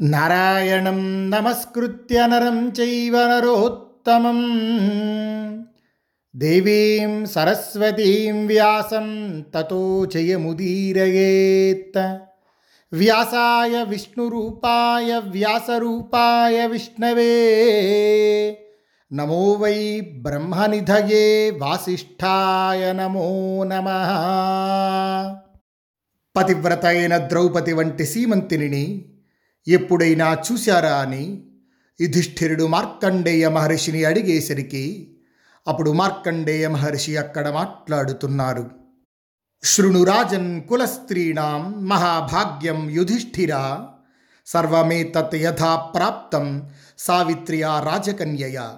నారాయణం నమస్కృత్య నరం చైవ నరోత్తమం. దేవీం సరస్వతీం వ్యాసం తతో జయముదీరయేత్. వ్యాసాయ విష్ణురూపాయ వ్యాసరూపాయ విష్ణవే. నమో వై బ్రహ్మనిధయే వాసిష్ఠాయ నమో నమ. పతివ్రత అయిన ద్రౌపది వంటి సీమంతిని ఎప్పుడైనా చూశారా అని? యుధిష్ఠిరుడు మార్కండేయ మహర్షిని అడిగేసరికి అప్పుడు మార్కండేయ మహర్షి అక్కడ మాట్లాడుతున్నారు. శృణురాజన్ కులస్త్రీణాం మహాభాగ్యం యుధిష్ఠిర సర్వమేతత్ యథా ప్రాప్తం సావిత్ర్యా రాజకన్యయ.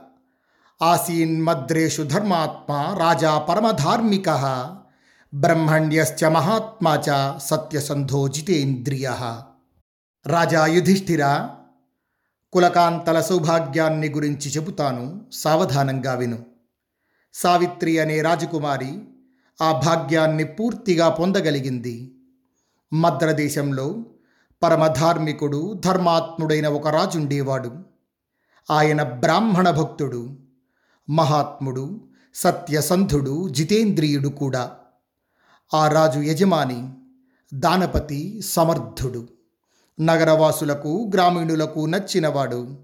ఆసీన్మద్రేషు ధర్మాత్మా రాజా పరమధార్మిక బ్రహ్మణ్యశ్చ మహాత్మా చ సత్యసంధో జితేంద్రియ. రాజా యుధిష్ఠిర కులకాంతల సౌభాగ్యాన్ని గురించి చెబుతాను సావధానంగా విను. సావిత్రి అనే రాజకుమారి ఆ భాగ్యాన్ని పూర్తిగా పొందగలిగింది. మద్రదేశంలో పరమధార్మికుడు ధర్మాత్ముడైన ఒక రాజుండేవాడు. ఆయన బ్రాహ్మణ భక్తుడు మహాత్ముడు సత్యసంధుడు జితేంద్రియుడు కూడా. ఆ రాజు యజమాని దానపతి సమర్థుడు. నగరవాసులకు గ్రామీణులకు నచ్చినవాడు.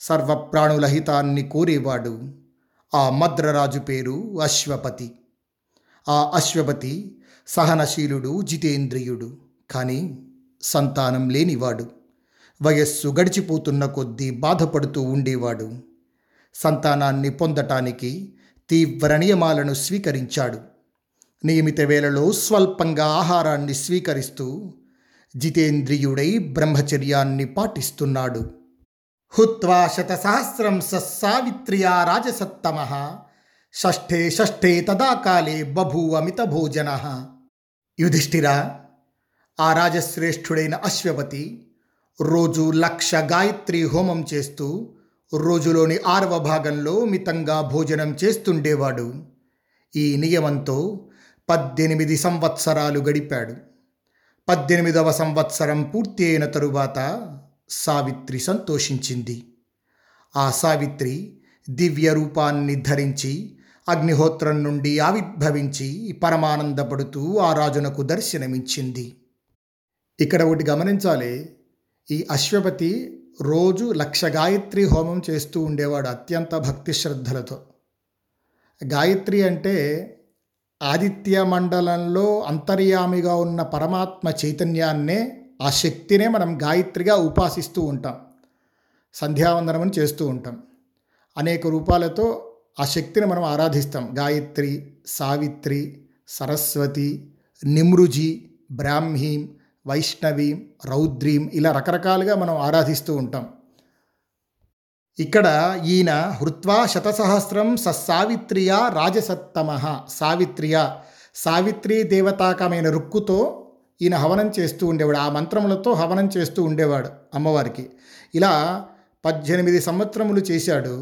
సర్వప్రాణుల హితాన్ని కోరేవాడు. ఆ మద్రరాజు పేరు అశ్వపతి. ఆ అశ్వపతి సహనశీలుడు జితేంద్రియుడు. కానీ సంతానం లేనివాడు. వయస్సు గడిచిపోతున్న కొద్దీ బాధపడుతూ ఉండేవాడు. సంతానాన్ని పొందటానికి తీవ్ర నియమాలను స్వీకరించాడు. నియమిత వేళలో స్వల్పంగా ఆహారాన్ని స్వీకరిస్తూ జితేంద్రియుడై బ్రహ్మచర్యాన్ని పాటిస్తున్నాడు. హుత్వా శతసహస్రం సస్సావిత్ర్యా రాజసత్తమ. షష్ఠే షష్ఠే తదా కాలే బభూవమిత భోజన. యుధిష్ఠిర ఆ రాజశ్రేష్ఠుడైన అశ్వపతి రోజు లక్ష గాయత్రి హోమం చేస్తూ రోజులోని ఆరవ భాగంలో మితంగా భోజనం చేస్తుండేవాడు. ఈ నియమంతో పద్దెనిమిది సంవత్సరాలు గడిపాడు. పద్దెనిమిదవ సంవత్సరం పూర్తి అయిన తరువాత సావిత్రి సంతోషించింది. ఆ సావిత్రి దివ్య రూపాన్ని ధరించి అగ్నిహోత్రం నుండి ఆవిర్భవించి పరమానందపడుతూ ఆ రాజునకు దర్శనమిచ్చింది. ఇక్కడ ఒకటి గమనించాలి. ఈ అశ్వపతి రోజు లక్ష గాయత్రి హోమం చేస్తూ ఉండేవాడు అత్యంత భక్తి శ్రద్ధలతో గాయత్రి అంటే ఆదిత్య మండలంలో అంతర్యామిగా ఉన్న పరమాత్మ చైతన్యాన్నే ఆ శక్తినే మనం గాయత్రిగా ఉపాసిస్తూ ఉంటాం. సంధ్యావందనం చేస్తూ ఉంటాం. అనేక రూపాలతో ఆ శక్తిని మనం ఆరాధిస్తాం. గాయత్రి సావిత్రి సరస్వతి నిమృజి బ్రాహ్మీం వైష్ణవీం రౌద్రీం ఇలా రకరకాలుగా మనం ఆరాధిస్తూ ఉంటాం. ఇక్కడ ఈయన హృత్వా శతసహస్రం సస్సావిత్రియా రాజసత్తమ. సావిత్రియ సావిత్రి దేవతాకమైన రుక్కుతో ఈయన హవనం చేస్తూ ఉండేవాడు. ఆ మంత్రములతో హవనం చేస్తూ ఉండేవాడు అమ్మవారికి. ఇలా పద్దెనిమిది సంవత్సరములు చేశాడు.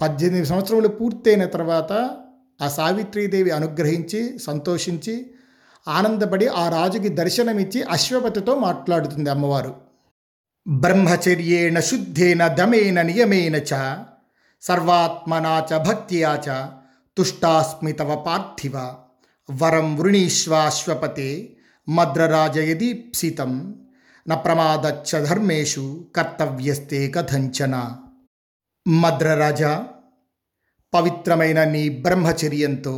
పద్దెనిమిది సంవత్సరములు పూర్తయిన తర్వాత ఆ సావిత్రీదేవి అనుగ్రహించి సంతోషించి ఆనందపడి ఆ రాజుకి దర్శనమిచ్చి అశ్వపతితో మాట్లాడుతుంది అమ్మవారు. బ్రహ్మచర్యేణ శుద్ధేన దమేన నియమేన చ సర్వాత్మనా చ భక్త్యా చ తుష్టాస్మి తవ పార్థివ వరం వృణీష్వాశ్వపతే మద్రరాజయదీప్సితం న ప్రమాదచ్చ ధర్మేషు కర్తవ్యస్తే కథంచన మద్రరాజ పవిత్రమైన నీ బ్రహ్మచర్యంతో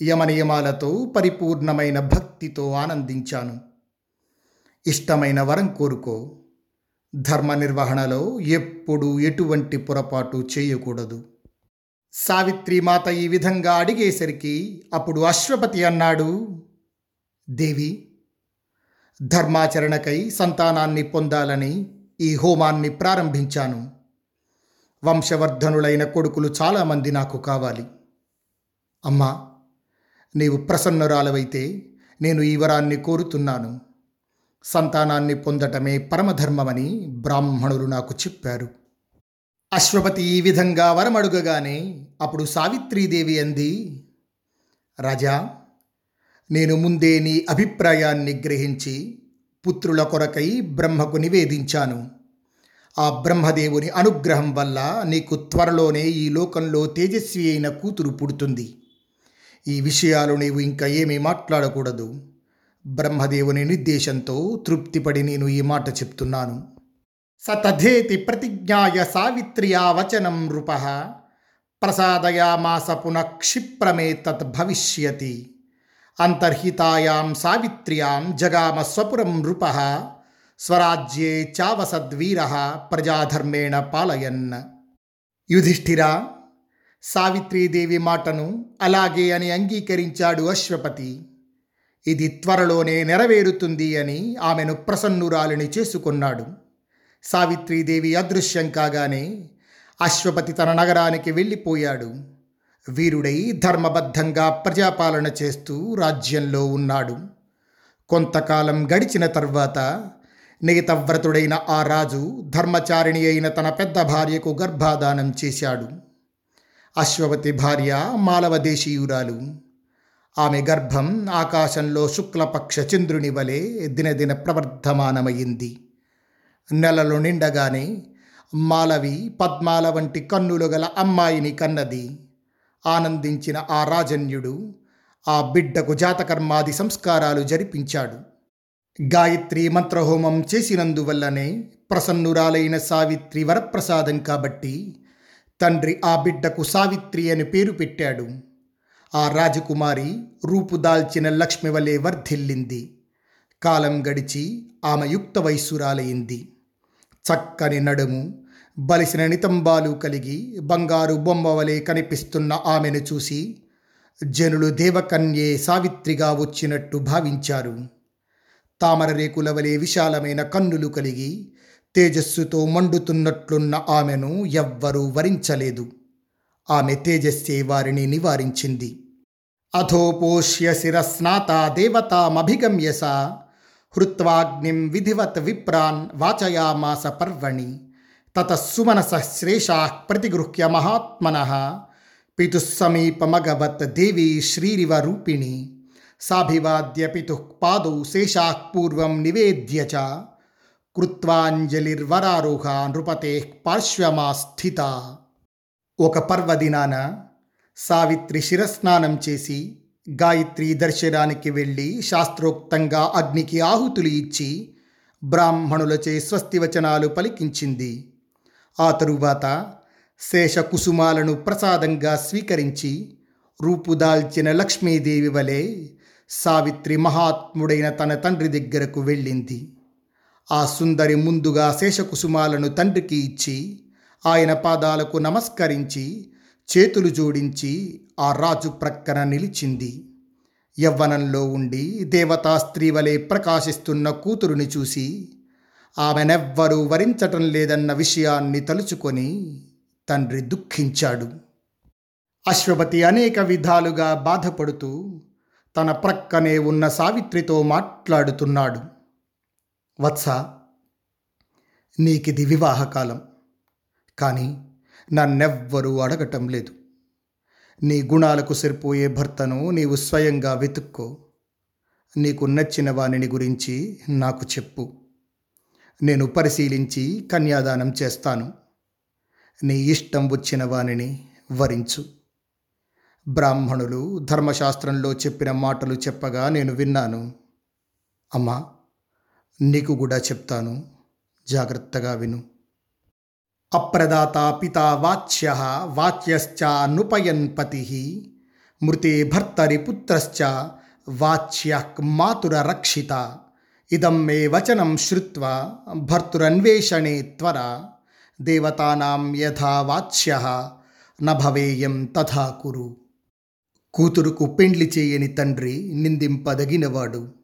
యమనియమాలతో పరిపూర్ణమైన భక్తితో ఆనందించాను ఇష్టమైన వరం కోరుకో ధర్మ నిర్వహణలో ఎప్పుడు ఎటువంటి పొరపాటు చేయకూడదు. సావిత్రి మాత ఈ విధంగా అడిగేసరికి అప్పుడు అశ్వపతి అన్నాడు దేవి ధర్మాచరణకై సంతానాన్ని పొందాలని ఈ హోమాన్ని ప్రారంభించాను. వంశవర్ధనులైన కొడుకులు చాలామంది నాకు కావాలి. అమ్మా నీవు ప్రసన్నురాలవైతే నేను ఈ వరాన్ని కోరుతున్నాను. సంతానాన్ని పొందటమే పరమధర్మమని బ్రాహ్మణులు నాకు చెప్పారు. అశ్వపతి ఈ విధంగా వరమడుగగానే అప్పుడు సావిత్రీదేవి అంది రాజా నేను ముందే నీ అభిప్రాయాన్ని గ్రహించి పుత్రుల కొరకై బ్రహ్మకు నివేదించాను. ఆ బ్రహ్మదేవుని అనుగ్రహం వల్ల నీకు త్వరలోనే ఈ లోకంలో తేజస్వి అయిన కూతురు పుడుతుంది. ఈ విషయాలు నీవు ఇంకా ఏమీ మాట్లాడకూడదు. బ్రహ్మదేవుని నిర్దేశంతో తృప్తిపడి నేను ఈ మాట చెప్తున్నాను. సతధేతి ప్రతిజ్ఞాయ సావిత్ర్యా వచనం నృప ప్రసాదయామాస పునఃక్షిప్రమే తత్ భవిష్యతి అంతర్హితాయాం సావిత్ర్యాం జగామ స్వపురం నృప స్వరాజ్యే చావసద్వీర ప్రజాధర్మేణ పాలయన్. యుధిష్ఠిరా సావిత్రీదేవి మాటను అలాగే అని అంగీకరించాడు అశ్వపతి. ఇది త్వరలోనే నెరవేరుతుంది అని ఆమెను ప్రసన్నురాలిని చేసుకున్నాడు. సావిత్రీదేవి అదృశ్యం కాగానే అశ్వపతి తన నగరానికి వెళ్ళిపోయాడు. వీరుడై ధర్మబద్ధంగా ప్రజాపాలన చేస్తూ రాజ్యంలో ఉన్నాడు. కొంతకాలం గడిచిన తర్వాత నియతవ్రతుడైన ఆ రాజు ధర్మచారిణి అయిన తన పెద్ద భార్యకు గర్భాధానం చేశాడు. అశ్వపతి భార్య మాలవదేశీయురాలు. ఆమె గర్భం ఆకాశంలో శుక్లపక్ష చంద్రుని వలె దినదిన ప్రవర్ధమానమైంది నెలలు నిండగానే మాలవి పద్మాల వంటి కన్నులు గల అమ్మాయిని కన్నది. ఆనందించిన ఆ రాజన్యుడు ఆ బిడ్డకు జాతకర్మాది సంస్కారాలు జరిపించాడు. గాయత్రి మంత్రహోమం చేసినందువల్లనే ప్రసన్నురాలైన సావిత్రి వరప్రసాదం కాబట్టి తండ్రి ఆ బిడ్డకు సావిత్రి అని పేరు పెట్టాడు. ఆ రాజకుమారి రూపుదాల్చిన లక్ష్మి వలె వర్ధిల్లింది. కాలం గడిచి ఆమె యుక్త వయస్సురాలయ్యింది చక్కని నడుము బలిసిన నితంబాలు కలిగి బంగారు బొమ్మ వలె కనిపిస్తున్న ఆమెను చూసి జనులు దేవకన్యే సావిత్రిగా వచ్చినట్టు భావించారు. తామర రేకుల వలె విశాలమైన కన్నులు కలిగి తేజస్సుతో మండుతున్నట్లున్న ఆమెను ఎవ్వరూ వరించలేదు. ఆమె తేజస్సే వారిని నివారించింది. అథోపోష్య శిరస్నాత దేవతామభిగమ్య సా హృత్వాగ్నిం విధివత్ విప్రాన్ వాచయామాస పర్వణి తతస్సుమనసశ్రేషా ప్రతిగృహ్య మహాత్మన పితుస్సమీపమగవత్ దేవీ శ్రీరివ రూపిణి సాభివాద్య పితు పాదౌ శేషాః పూర్వం నివేద్య చ కృత్వాంజలిర్వరారోహ నృపతే పార్శ్వమాస్థిత ఒక పర్వదినాన సావిత్రి శిరస్నానం చేసి గాయత్రి దర్శనానికి వెళ్ళి శాస్త్రోక్తంగా అగ్నికి ఆహుతులు ఇచ్చి బ్రాహ్మణులచే స్వస్తి వచనాలు పలికించింది. ఆ తరువాత శేషకుసుమాలను ప్రసాదంగా స్వీకరించి రూపుదాల్చిన లక్ష్మీదేవి వలె సావిత్రి మహాత్ముడైన తన తండ్రి దగ్గరకు వెళ్ళింది. ఆ సుందరి ముందుగా శేషకుసుమాలను తండ్రికి ఇచ్చి ఆయన పాదాలకు నమస్కరించి చేతులు జోడించి ఆ రాజు ప్రక్కన నిలిచింది. యవ్వనంలో ఉండి దేవతా స్త్రీ వలె ప్రకాశిస్తున్న కూతురుని చూసి ఆమెనెవ్వరూ వరించటం లేదన్న విషయాన్ని తలుచుకొని తండ్రి దుఃఖించాడు. అశ్వపతి అనేక విధాలుగా బాధపడుతూ తన ప్రక్కనే ఉన్న సావిత్రితో మాట్లాడుతున్నాడు. వత్స నీకిది వివాహకాలం. కానీ నన్నెవ్వరూ అడగటం లేదు. నీ గుణాలకు సరిపోయే భర్తను నీవు స్వయంగా వెతుక్కో. నీకు నచ్చిన వానిని గురించి నాకు చెప్పు. నేను పరిశీలించి కన్యాదానం చేస్తాను. నీ ఇష్టం వచ్చిన వాణిని వరించు. బ్రాహ్మణులు ధర్మశాస్త్రంలో చెప్పిన మాటలు చెప్పగా నేను విన్నాను. అమ్మా నీకు కూడా చెప్తాను. జాగ్రత్తగా విను. అప్రదాత పితా వాచ్య వాచ్యశ్చ పతి మృతే భర్తరి పుత్రశ్చ వాచ్య మాతురరక్షిత ఇదం మే వచనం శ్రుత్వా భర్తురన్వేషణే త్వర దేవతానాం యథా వాచ్య నభవేయం తథా కురు కూతురుకు పెండ్లి చేయని తండ్రి నిందింపదగినవాడు.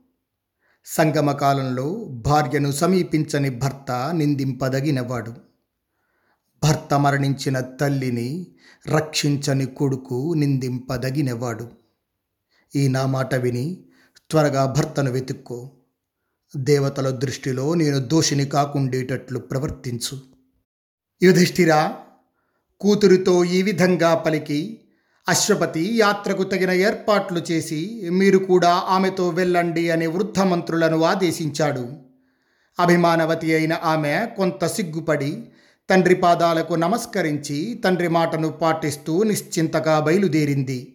సంగమకాలంలో భార్యను సమీపించని భర్త నిందింపదగినవాడు. భర్త మరణించిన తల్లిని రక్షించని కొడుకు నిందింపదగినవాడు. ఈ నా మాట విని త్వరగా భర్తను వెతుక్కో. దేవతల దృష్టిలో నేను దోషిని కాకుండేటట్లు ప్రవర్తించు. యుధిష్ఠిరా కూతురితో ఈ విధంగా పలికి అశ్వపతి యాత్రకు తగిన ఏర్పాట్లు చేసి మీరు కూడా ఆమెతో వెళ్ళండి అని వృద్ధ మంత్రులను ఆదేశించాడు. అభిమానవతి అయిన ఆమె కొంత సిగ్గుపడి తండ్రి పాదాలకు నమస్కరించి తండ్రి మాటను పాటిస్తూ నిశ్చింతగా బయలుదేరింది.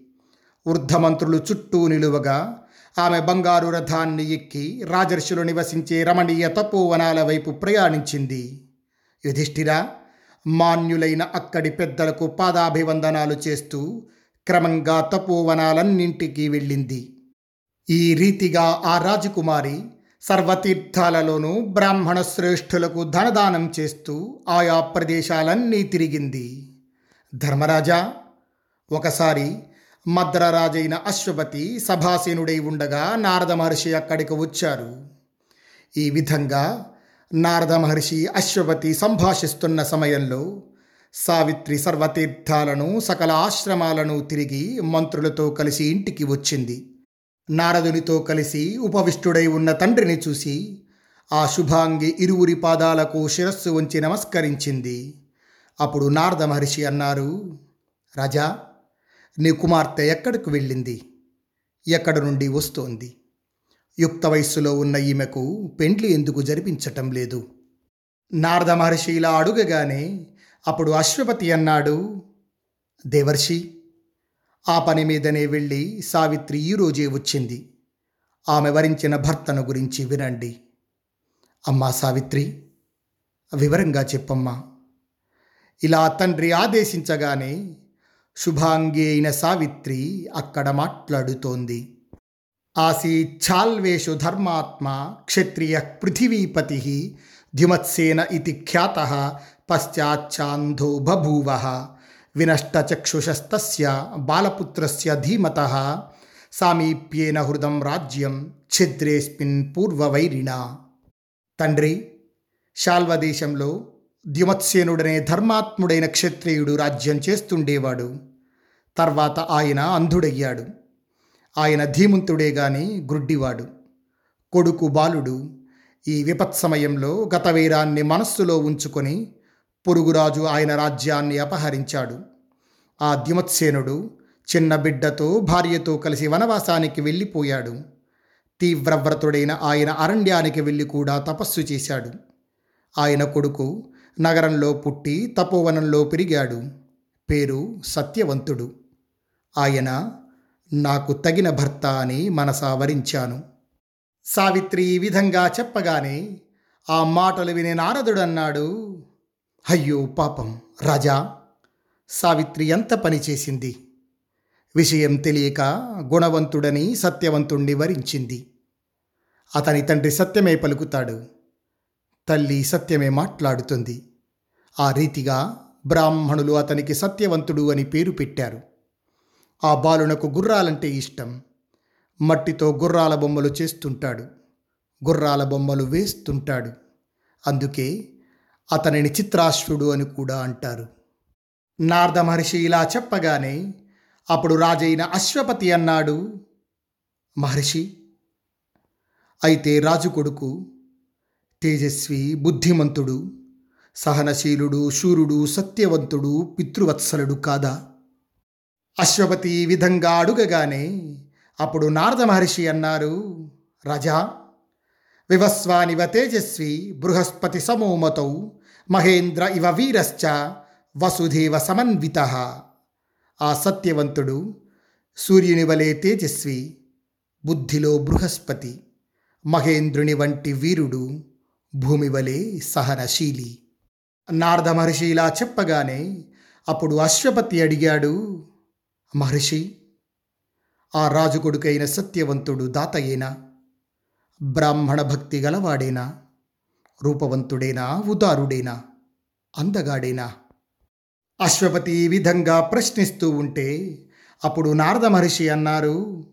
వృద్ధమంత్రులు చుట్టూ నిలువగా ఆమె బంగారు రథాన్ని ఎక్కి రాజర్షులు నివసించే రమణీయ తపోవనాల వైపు ప్రయాణించింది. యుధిష్ఠిరా మాన్యులైన అక్కడి పెద్దలకు పాదాభివందనాలు చేస్తూ క్రమంగా తపోవనాలన్నింటికీ వెళ్ళింది. ఈ రీతిగా ఆ రాజకుమారి సర్వతీర్థాలలోనూ బ్రాహ్మణ శ్రేష్ఠులకు ధనదానం చేస్తూ ఆయా ప్రదేశాలన్నీ తిరిగింది. ధర్మరాజా ఒకసారి మద్రరాజైన అశ్వపతి సభాసీనుడై ఉండగా నారద మహర్షి అక్కడికి వచ్చారు. ఈ విధంగా నారద మహర్షి అశ్వపతి సంభాషిస్తున్న సమయంలో సావిత్రి సర్వతీర్థాలను సకల ఆశ్రమాలను తిరిగి మంత్రులతో కలిసి ఇంటికి వచ్చింది. నారదునితో కలిసి ఉపవిష్టుడై ఉన్న తండ్రిని చూసి ఆ శుభాంగి ఇరువురి పాదాలకు శిరస్సు ఉంచి నమస్కరించింది. అప్పుడు నారద మహర్షి అన్నారు రాజా నీ కుమార్తె ఎక్కడికి వెళ్ళింది? ఎక్కడి నుండి వస్తోంది? యుక్త వయస్సులో ఉన్న ఈమెకు పెండ్లి ఎందుకు జరిపించటం లేదు? నారద మహర్షి ఇలా అడుగగానే అప్పుడు అశ్వపతి అన్నాడు దేవర్షి ఆ పని మీదనే వెళ్ళి సావిత్రి ఈరోజే వచ్చింది. ఆమె వరించిన భర్తను గురించి వినండి. అమ్మా సావిత్రి వివరంగా చెప్పమ్మా. ఇలా తండ్రి ఆదేశించగానే శుభాంగి అయిన సావిత్రి అక్కడ మాట్లాడుతోంది. ఆసీచ్ఛాల్వేషు ధర్మాత్మ క్షత్రియ పృథివీపతి ధిమత్సేన ఇది ఖ్యాత పశ్చాచ్ఛాంధో బభూవ వినష్టచక్షుషస్తస్య బాలపుత్రస్య ధీమత సామీప్యేన హృదం రాజ్యం ఛిద్రేస్మిన్ పూర్వవైరిణ తండ్రి శాల్వదేశంలో ద్యుమత్సేనుడనే ధర్మాత్ముడైన క్షత్రియుడు రాజ్యం చేస్తుండేవాడు తర్వాత ఆయన అంధుడయ్యాడు। ఆయన ధీమంతుడే గాని గ్రుడ్డివాడు కొడుకు బాలుడు ఈ విపత్ సమయంలో గతవీరాన్ని మనస్సులో ఉంచుకొని పొరుగురాజు ఆయన రాజ్యాన్ని అపహరించాడు. ఆ ద్యుమత్సేనుడు చిన్న బిడ్డతో భార్యతో కలిసి వనవాసానికి వెళ్ళిపోయాడు. తీవ్రవ్రతుడైన ఆయన అరణ్యానికి వెళ్ళి కూడా తపస్సు చేశాడు. ఆయన కొడుకు నగరంలో పుట్టి తపోవనంలో పెరిగాడు. పేరు సత్యవంతుడు. ఆయన నాకు తగిన భర్త అని మనసా వరించాను. సావిత్రి ఈ విధంగా చెప్పగానే ఆ మాటలు వినే నారదుడన్నాడు. అయ్యో పాపం రాజా సావిత్రి ఎంత పని చేసింది? విషయం తెలియక గుణవంతుడని సత్యవంతుణ్ణి వరించింది. అతని తండ్రి సత్యమే పలుకుతాడు. తల్లి సత్యమే మాట్లాడుతుంది. ఆ రీతిగా బ్రాహ్మణులు అతనికి సత్యవంతుడు అని పేరు పెట్టారు. ఆ బాలునకు గుర్రాలంటే ఇష్టం. మట్టితో గుర్రాల బొమ్మలు చేస్తుంటాడు. గుర్రాల బొమ్మలు వేస్తుంటాడు. అందుకే అతనిని చిత్రాశ్వుడు అని కూడా అంటారు. నారద మహర్షి ఇలా చెప్పగానే అప్పుడు రాజైన అశ్వపతి అన్నాడు మహర్షి అయితే రాజు కొడుకు తేజస్వి బుద్ధిమంతుడు సహనశీలుడు శూరుడు సత్యవంతుడు పితృవత్సలుడు కాదా? అశ్వపతి ఈ విధంగా అడుగగానే అప్పుడు నారద మహర్షి అన్నారు రాజా వివస్వానివ తేజస్వి బృహస్పతి సమోమతౌ మహేంద్ర ఇవ వీరశ్చ వసుధేవ సమన్విత ఆ సత్యవంతుడు సూర్యుని వలె తేజస్వి బుద్ధిలో బృహస్పతి మహేంద్రుని వంటి వీరుడు భూమి వలె సహనశీలి నారద మహర్షి ఇలా చెప్పగానే అప్పుడు అశ్వపతి అడిగాడు మహర్షి ఆ రాజు కొడుకైన సత్యవంతుడు దాతయేనా? బ్రాహ్మణ భక్తి గలవాడేనా? రూపవంతుడేనా? ఉదారుడేనా? అందగాడేనా? అశ్వపతి ఈ విధంగా ప్రశ్నిస్తూ ఉంటే అప్పుడు నారద మహర్షి అన్నారు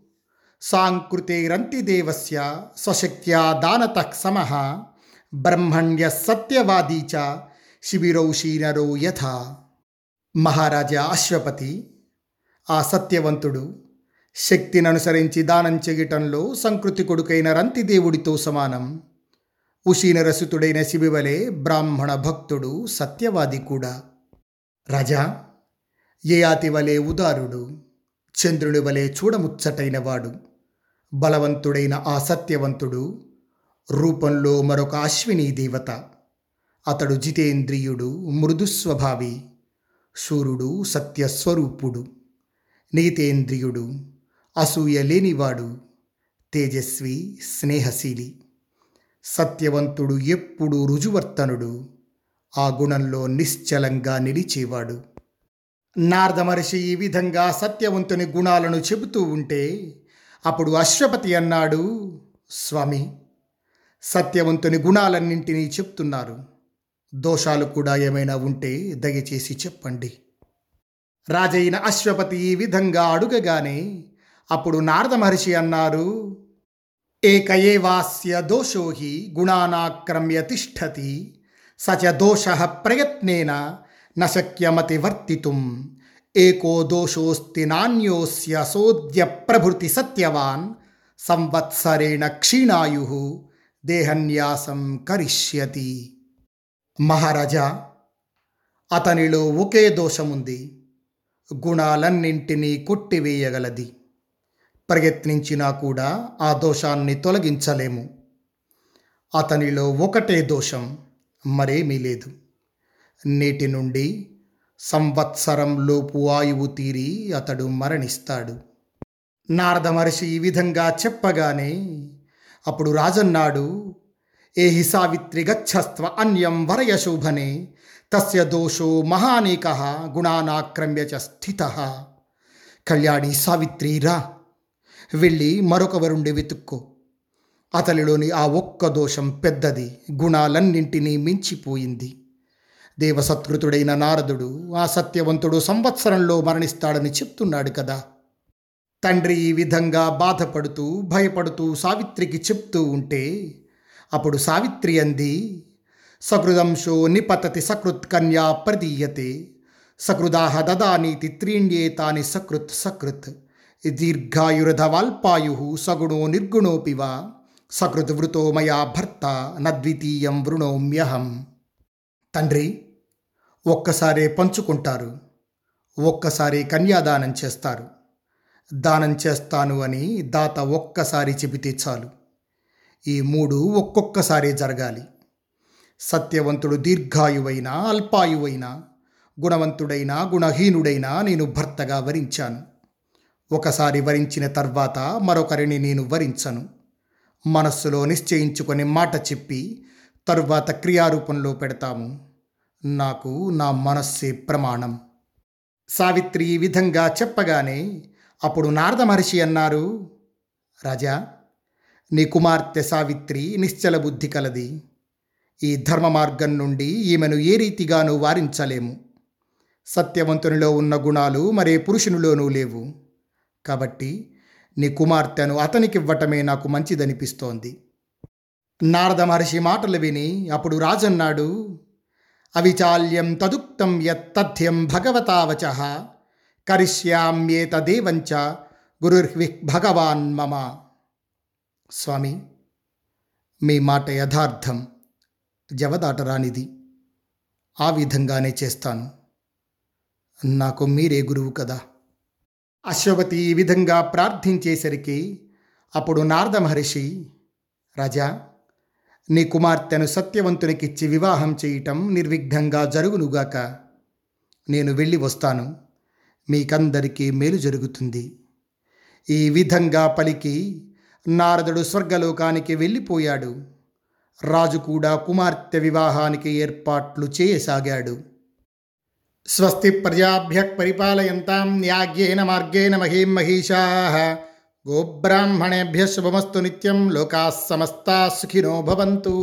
సాంకృతేరంతిదేవస్య స్వశక్త్యా దానత సమః బ్రహ్మణ్య సత్యవాదీ చ శిబిరౌషీనరో యథ. మహారాజా అశ్వపతి ఆ సత్యవంతుడు శక్తిని అనుసరించి దానం చెయ్యటంలో సంకృతి కొడుకైన రంతిదేవుడితో సమానం. ఉషీనరసుతుడైన శిబివలే బ్రాహ్మణ భక్తుడు సత్యవాది కూడా. రాజా ఏయాతి వలె ఉదారుడు? చంద్రుని వలె చూడముచ్చటైన వాడు. బలవంతుడైన ఆ సత్యవంతుడు. రూపంలో మరొక అశ్విని దేవత. అతడు జితేంద్రియుడు మృదుస్వభావి. సూర్యుడు సత్యస్వరూపుడు. నీతేంద్రియుడు. అసూయ లేనివాడు తేజస్వి స్నేహశీలి సత్యవంతుడు ఎప్పుడూ రుజువర్తనుడు ఆ గుణంలో నిశ్చలంగా నిలిచేవాడు. నారద మహర్షి ఈ విధంగా సత్యవంతుని గుణాలను చెబుతూ ఉంటే అప్పుడు అశ్వపతి అన్నాడు స్వామి సత్యవంతుని గుణాలన్నింటినీ చెప్తున్నారు. దోషాలు కూడా ఏమైనా ఉంటే దయచేసి చెప్పండి. రాజైన అశ్వపతి ఈ విధంగా అడుగగానే అప్పుడు నారద మహర్షి అన్నారు ఏకయేవాస్య ఏవాస్య దోషో హి గుణానాక్రమ్య తిష్టతి సచ దోష ప్రయత్నేన న వర్తితుం ఏకో దోషోస్తి నాణ్యోస్య సోద్య ప్రభృతి సత్యవాన్ సంవత్సరేణ క్షీణాయు దేహన్యాసం కరిష్యతి. మహారాజా అతనిలో ఒకే దోషముంది గుణాలన్నింటినీ కొట్టివేయగలది. ప్రయత్నించినా కూడా ఆ దోషాన్ని తొలగించలేము. అతనిలో ఒకటే దోషం మరేమీ లేదు. నేటి నుండి సంవత్సరం లోపు ఆయువు తీరి అతడు మరణిస్తాడు. నారద మహర్షి ఈ విధంగా చెప్పగానే అప్పుడు రాజన్నాడు ఏహి సావిత్రి గచ్చస్త్వ అన్యం వరయశోభనే తస్య దోషో మహానేక గుణానాక్రమ్య చ స్థిత. కళ్యాణి సావిత్రి రా. వెళ్ళి మరొక వరుండి వెతుక్కో. అతనిలోని ఆ ఒక్క దోషం పెద్దది గుణాలన్నింటినీ మించిపోయింది. దేవసత్కృతుడైన నారదుడు ఆ సత్యవంతుడు సంవత్సరంలో మరణిస్తాడని చెప్తున్నాడు కదా. తండ్రి ఈ విధంగా బాధపడుతూ భయపడుతూ సావిత్రికి చెప్తూ ఉంటే అప్పుడు సావిత్రి అంది సకృదంశో నిపతతి సకృత్ కన్యా ప్రదీయతే సకృదాహ దదానీతి త్రీణ్యేతాని సకృత్ సకృత్ దీర్ఘాయురధవాల్పాయు సగుణో నిర్గుణోపి వా సకృత్ మయా భర్త నద్వితీయం వృణోమ్యహం. తండ్రి ఒక్కసారే పంచుకుంటారు ఒక్కసారి కన్యాదానం చేస్తారు. దానం చేస్తాను అని దాత ఒక్కసారి చెబితే చాలు. ఈ మూడు ఒక్కొక్కసారి జరగాలి. సత్యవంతుడు దీర్ఘాయువైనా అల్పాయువైనా గుణవంతుడైనా గుణహీనుడైనా నేను భర్తగా వరించాను. ఒకసారి వరించిన తర్వాత మరొకరిని నేను వరించను. మనస్సులో నిశ్చయించుకొని మాట చెప్పి తరువాత క్రియారూపంలో పెడతాము. నాకు నా మనస్సే ప్రమాణం. సావిత్రి ఈ విధంగా చెప్పగానే అప్పుడు నారద మహర్షి అన్నారు రాజా నీ కుమార్తె సావిత్రి నిశ్చల బుద్ధి కలది. ఈ ధర్మ మార్గం నుండి ఈమెను ఏ రీతిగానూ వారించలేము. సత్యవంతునిలో ఉన్న గుణాలు మరే పురుషునిలోనూ లేవు. కాబట్టి నీ కుమార్తెను అతనికివ్వటమే నాకు మంచిదనిపిస్తోంది. నారద మహర్షి మాటలు విని అప్పుడు రాజన్నాడు అవిచాల్యం తదుక్తం యత్తథ్యం భగవతావచ కరిష్యామ్యేతదేవంచ గురుర్వి భగవాన్ మమ. స్వామి మీ మాట యథార్థం. జవదాటరానిది. ఆ విధంగానే చేస్తాను. నాకు మీరే గురువు కదా. అశ్వపతి ఈ విధంగా ప్రార్థించేసరికి అప్పుడు నారద మహర్షి రాజా నీ కుమార్తెను సత్యవంతునికిచ్చి వివాహం చేయటం నిర్విఘ్నంగా జరుగునుగాక. నేను వెళ్ళి వస్తాను. మీకందరికీ మేలు జరుగుతుంది. ఈ విధంగా పలికి నారదుడు స్వర్గలోకానికి వెళ్ళిపోయాడు. రాజు కూడా కుమార్తె వివాహానికి ఏర్పాట్లు చేయసాగాడు. స్వస్తి ప్రజాభ్య పరిపాలయంతాం న్యాగ్యేన మార్గేణ మహీం మహిషా గోబ్రాహ్మణేభ్య శుభమస్తు నిత్యం లోకా సమస్తా సుఖినో భవంతు